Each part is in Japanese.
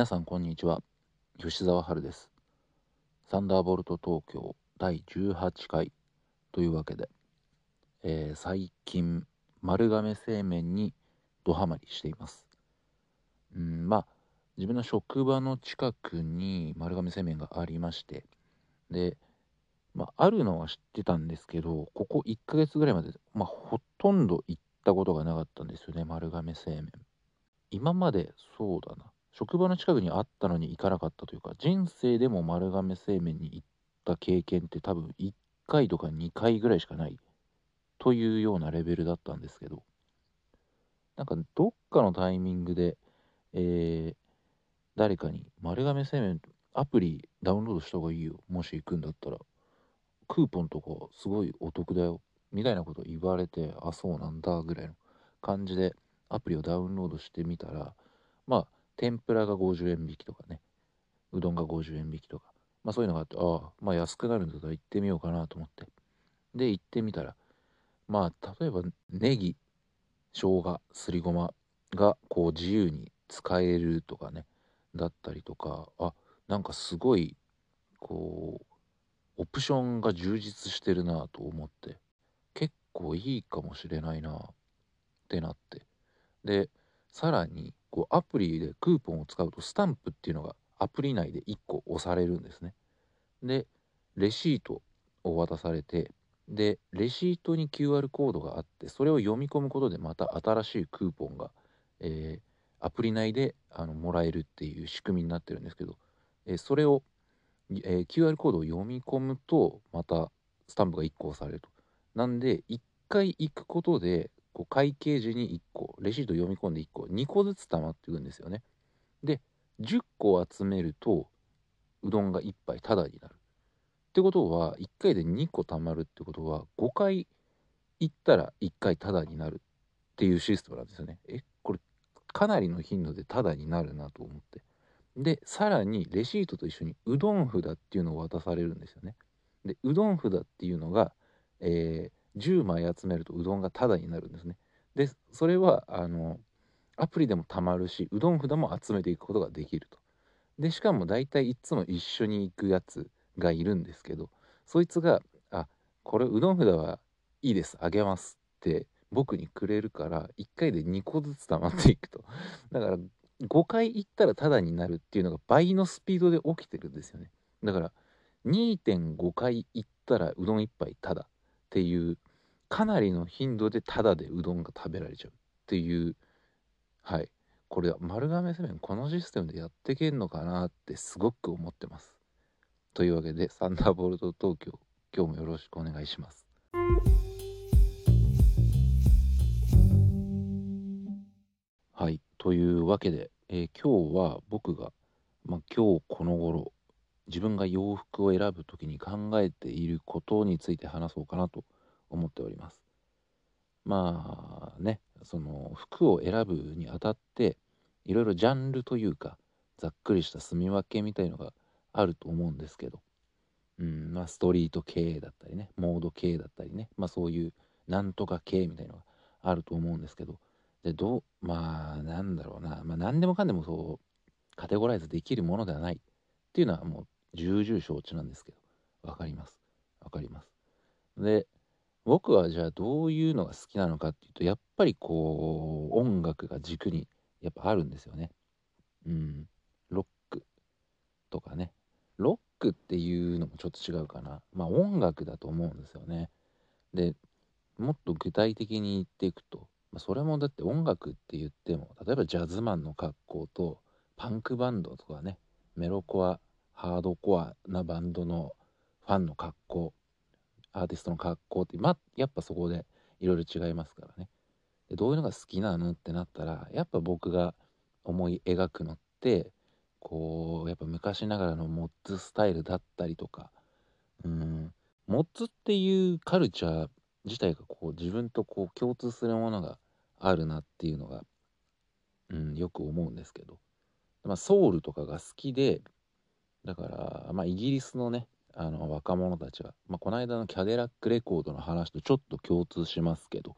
皆さんこんにちは。吉沢春です。サンダーボルト東京第18回というわけで、えー、最近丸亀製麺にドハマりしています。うんまあ自分の職場の近くに丸亀製麺がありましてでまあ、あるのは知ってたんですけどここ1ヶ月ぐらいまで、まあ、ほとんど行ったことがなかったんですよね丸亀製麺。今までそうだな。職場の近くにあったのに行かなかったというか人生でも丸亀製麺に行った経験って多分1回とか2回ぐらいしかない。というようなレベルだったんですけど。なんかどっかのタイミングで、えー、誰かに丸亀製麺アプリダウンロードした方がいいよ。もし行くんだったらクーポンとかすごいお得だよ。みたいなこと言われてあそうなんだぐらいの感じでアプリをダウンロードしてみたらまあ天ぷらが50円引きとかね。うどんが50円引きとか。まあそういうのがあってああまあ安くなるんだったら行ってみようかなと思って。で行ってみたらまあ例えばネギ生姜すりごまがこう自由に使えるとかね。だったりとかあなんかすごいこうオプションが充実してるなと思って。結構いいかもしれないなってなって。でさらにこうアプリでクーポンを使うとスタンプっていうのがアプリ内で1個押されるんですね。でレシートを渡されてでレシートに QR コードがあってそれを読み込むことでまた新しいクーポンが、えー、アプリ内であのもらえるっていう仕組みになってるんですけど、えー、それを、えー、QR コードを読み込むとまたスタンプが1個押されると。なんで1回行くことでこう会計時に1個レシート読み込んで1個2個ずつ溜まっていくんですよね。で10個集めるとうどんが1杯タダになる。ってことは1回で2個貯まるってことは5回行ったら1回タダになる。っていうシステムなんですよね。えこれかなりの頻度でタダになるなと思って。でさらにレシートと一緒にうどん札っていうのを渡されるんですよね。でうどん札っていうのが、えー、10枚集めるとうどんがタダになるんですね。でそれはあのアプリでもたまるしうどん札も集めていくことができると。でしかも大体いつも一緒に行くやつがいるんですけどそいつが「あこれうどん札はいいですあげます」って僕にくれるから1回で2個ずつ溜まっていくと。だから5回行ったらタダになるっていうのが倍のスピードで起きてるんですよね。だから2.5回行ったらうどん1杯タダ。っていうかなりの頻度でタダでうどんが食べられちゃうっていうはい。これは丸亀製麺このシステムでやってけんのかなってすごく思ってます。というわけでサンダーボルト東京今日もよろしくお願いします。はい。というわけで、えー、今日は僕が、まあ、今日この頃自分が洋服を選ぶ時に考えていることについて話そうかなと思っております。まあねその服を選ぶにあたっていろいろジャンルというかざっくりした住み分けみたいのがあると思うんですけど、うんまあ、ストリート系だったりねモード系だったりね、まあ、そういうなんとか系みたいのがあると思うんですけどでどうまあなんだろうな、まあ、何でもかんでもそうカテゴライズできるものではないっていうのはもう重々承知なんですけど分かります分かりますで僕はじゃあどういうのが好きなのかっていうとやっぱりこう音楽が軸にやっぱあるんですよね。うん。ロックとかね。ロックっていうのもちょっと違うかな。まあ音楽だと思うんですよね。でもっと具体的に言っていくと、まあ、それもだって音楽って言っても例えばジャズマンの格好とパンクバンドとかねメロコアハードコアなバンドのファンの格好アーティストの格好ってまやっぱそこでいろいろ違いますからね。でどういうのが好きなのってなったらやっぱ僕が思い描くのってこうやっぱ昔ながらのモッツスタイルだったりとかうんモッツっていうカルチャー自体がこう自分とこう共通するものがあるなっていうのが、うん、よく思うんですけど、まあ、ソウルとかが好きでだから、まあ、イギリスのねあの若者たちが、まあ、この間のキャデラックレコードの話とちょっと共通しますけど、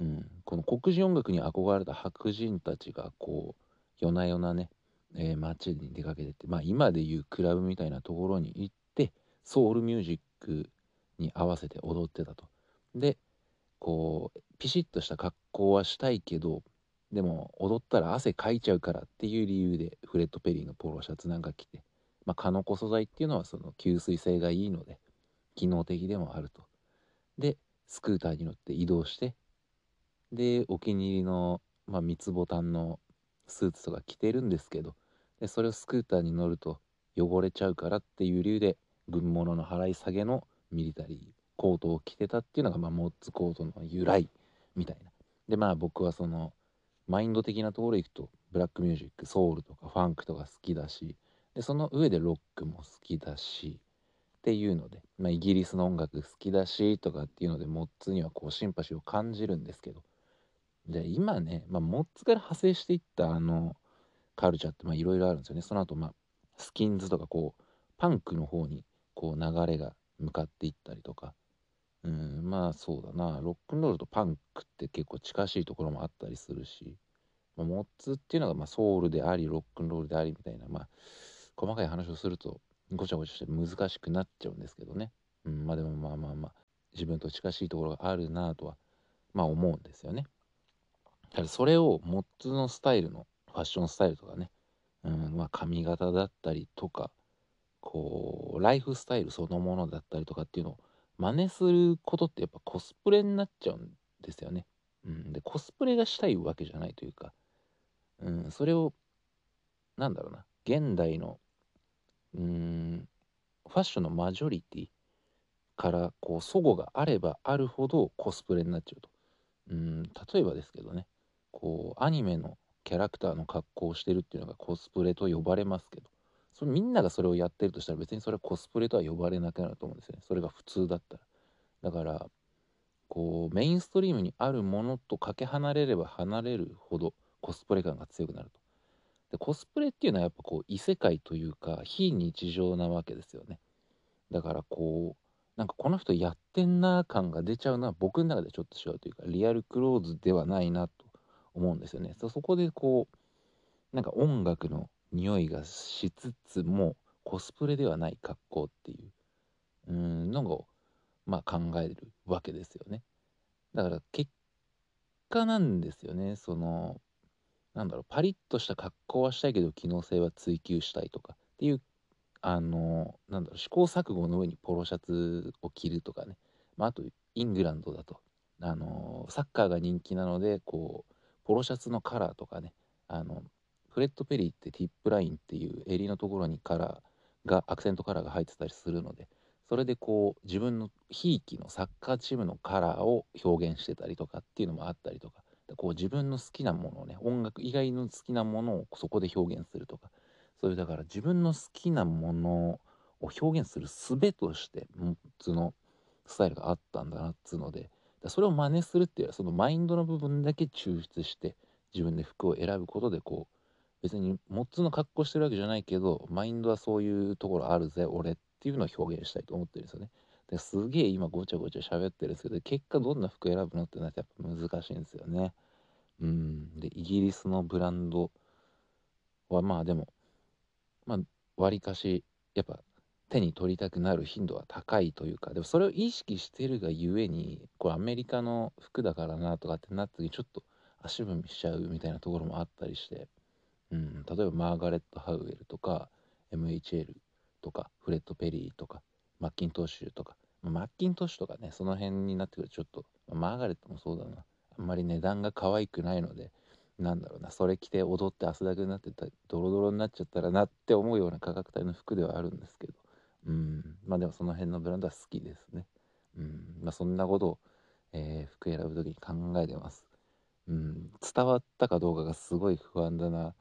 うん、この黒人音楽に憧れた白人たちがこう夜な夜なねえー、街に出かけててまあ今でいうクラブみたいなところに行ってソウルミュージックに合わせて踊ってたと。でこうピシッとした格好はしたいけどでも踊ったら汗かいちゃうからっていう理由でフレッド・ペリーのポロシャツなんか着て、まあ、カノコ素材っていうのはその吸水性がいいので機能的でもあると。でスクーターに乗って移動してでお気に入りの、まあ、三つボタンのスーツとか着てるんですけどでそれをスクーターに乗ると汚れちゃうからっていう理由で軍物の払い下げのミリタリーコートを着てたっていうのが、まあ、モッツコートの由来みたいな。でまあ僕はそのマインド的なところ行くとブラックミュージックソウルとかファンクとか好きだしでその上でロックも好きだしっていうので、まあ、イギリスの音楽好きだしとかっていうのでモッツにはこうシンパシーを感じるんですけどじゃあ今ね、まあ、モッツから派生していったあのカルチャーっていろいろあるんですよね。その後まあスキンズとかこうパンクの方にこう流れが向かっていったりとかうんまあそうだなロックンロールとパンクって結構近しいところもあったりするし、まあ、モッツっていうのがまあソウルでありロックンロールでありみたいなまあ細かい話をするとごちゃごちゃして難しくなっちゃうんですけどね、うん、まあでもまあまあまあ自分と近しいところがあるなとはまあ思うんですよね。ただそれをモッツのスタイルのファッションスタイルとかね、うんまあ、髪型だったりとかこうライフスタイルそのものだったりとかっていうのを真似することってやっぱコスプレになっちゃうんですよね。うん、でコスプレがしたいわけじゃないというか、うん、それをなんだろうな。現代のうんファッションのマジョリティからこう齟齬があればあるほどコスプレになっちゃうと。うん。例えばですけどね。こうアニメのキャラクターの格好をしてるっていうのがコスプレと呼ばれますけど。そみんながそれをやってるとしたら別にそれはコスプレとは呼ばれなくなると思うんですよね。それが普通だったら。だからこうメインストリームにあるものとかけ離れれば離れるほどコスプレ感が強くなると。でコスプレっていうのはやっぱこう異世界というか非日常なわけですよね。だからこうなんかこの人やってんな感が出ちゃうのは僕の中でちょっと違うというかリアルクローズではないなと思うんですよね。そこでこうなんか音楽の匂いがしつつもコスプレではない格好っていうのをまあ考えるわけですよね。だから結果なんですよね。そのなんだろうパリッとした格好はしたいけど機能性は追求したいとかっていうあのなんだろう試行錯誤の上にポロシャツを着るとかね、まあ、あとイングランドだとあのサッカーが人気なのでこうポロシャツのカラーとかね。あのフレッド・ペリーってティップラインっていう襟のところにカラーがアクセントカラーが入ってたりするのでそれでこう自分のひいきのサッカーチームのカラーを表現してたりとかっていうのもあったりとかこう自分の好きなものをね音楽以外の好きなものをそこで表現するとかそういうだから自分の好きなものを表現する術としてそのスタイルがあったんだなっつうのでそれを真似するっていうそのマインドの部分だけ抽出して自分で服を選ぶことでこう別にモッツの格好してるわけじゃないけどマインドはそういうところあるぜ俺っていうのを表現したいと思ってるんですよね。ですげえ今ごちゃごちゃ喋ってるんですけど結果どんな服選ぶのってなってやっぱ難しいんですよね。うん。でイギリスのブランドはまあでもまあ割かしやっぱ手に取りたくなる頻度は高いというかでもそれを意識してるがゆえにこれアメリカの服だからなとかってなった時ちょっと足踏みしちゃうみたいなところもあったりしてうん、例えばマーガレット・ハウエルとか MHL とかフレッド・ペリーとかマッキントッシュとか、マッキントッシュとかねその辺になってくるとちょっと、マーガレットもそうだな。あんまり値段が可愛くないのでなんだろうなそれ着て踊って汗だくになってたドロドロになっちゃったらなって思うような価格帯の服ではあるんですけど。うん。まあでもその辺のブランドは好きですね。うん。まあそんなことを、えー、服選ぶ時に考えてます。うん。伝わったかどうかがすごい不安だな。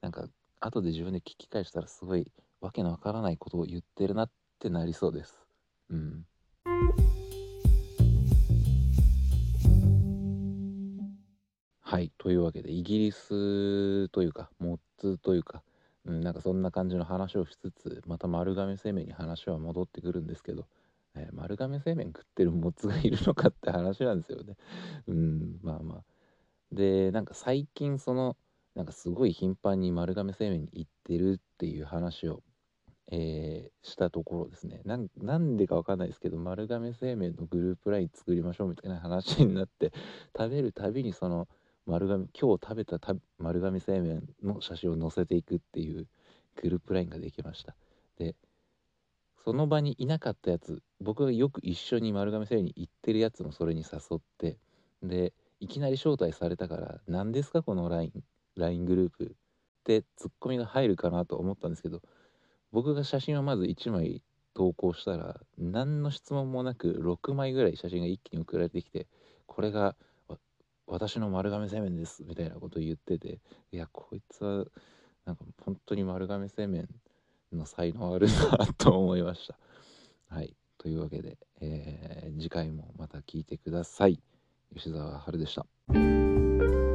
なんか後で自分で聞き返したらすごいわけのわからないことを言ってるなってなりそうです。うん。はい。というわけで、イギリスというか、モッツというか、うん、なんかそんな感じの話をしつつ、また丸亀製麺に話は戻ってくるんですけど、えー、丸亀製麺食ってるモッツがいるのかって話なんですよね。うん、まあまあ。で、なんか最近その、なんかすごい頻繁に丸亀製麺に行ってるっていう話を、えー、したところですね。なんでかわかんないですけど丸亀製麺のグループ LINE 作りましょうみたいな話になって食べるたびにその丸亀今日食べた丸亀製麺の写真を載せていくっていうグループ LINE ができました。でその場にいなかったやつ僕がよく一緒に丸亀製麺に行ってるやつもそれに誘ってでいきなり招待されたから何ですかこの LINE LINE グループってツッコミが入るかなと思ったんですけど僕が写真をまず1枚投稿したら何の質問もなく6枚ぐらい写真が一気に送られてきてこれが私の丸亀製麺ですみたいなことを言ってていやこいつはなんか本当に丸亀製麺の才能あるなと思いました。はいというわけで、えー、次回もまた聞いてください。吉澤春でした。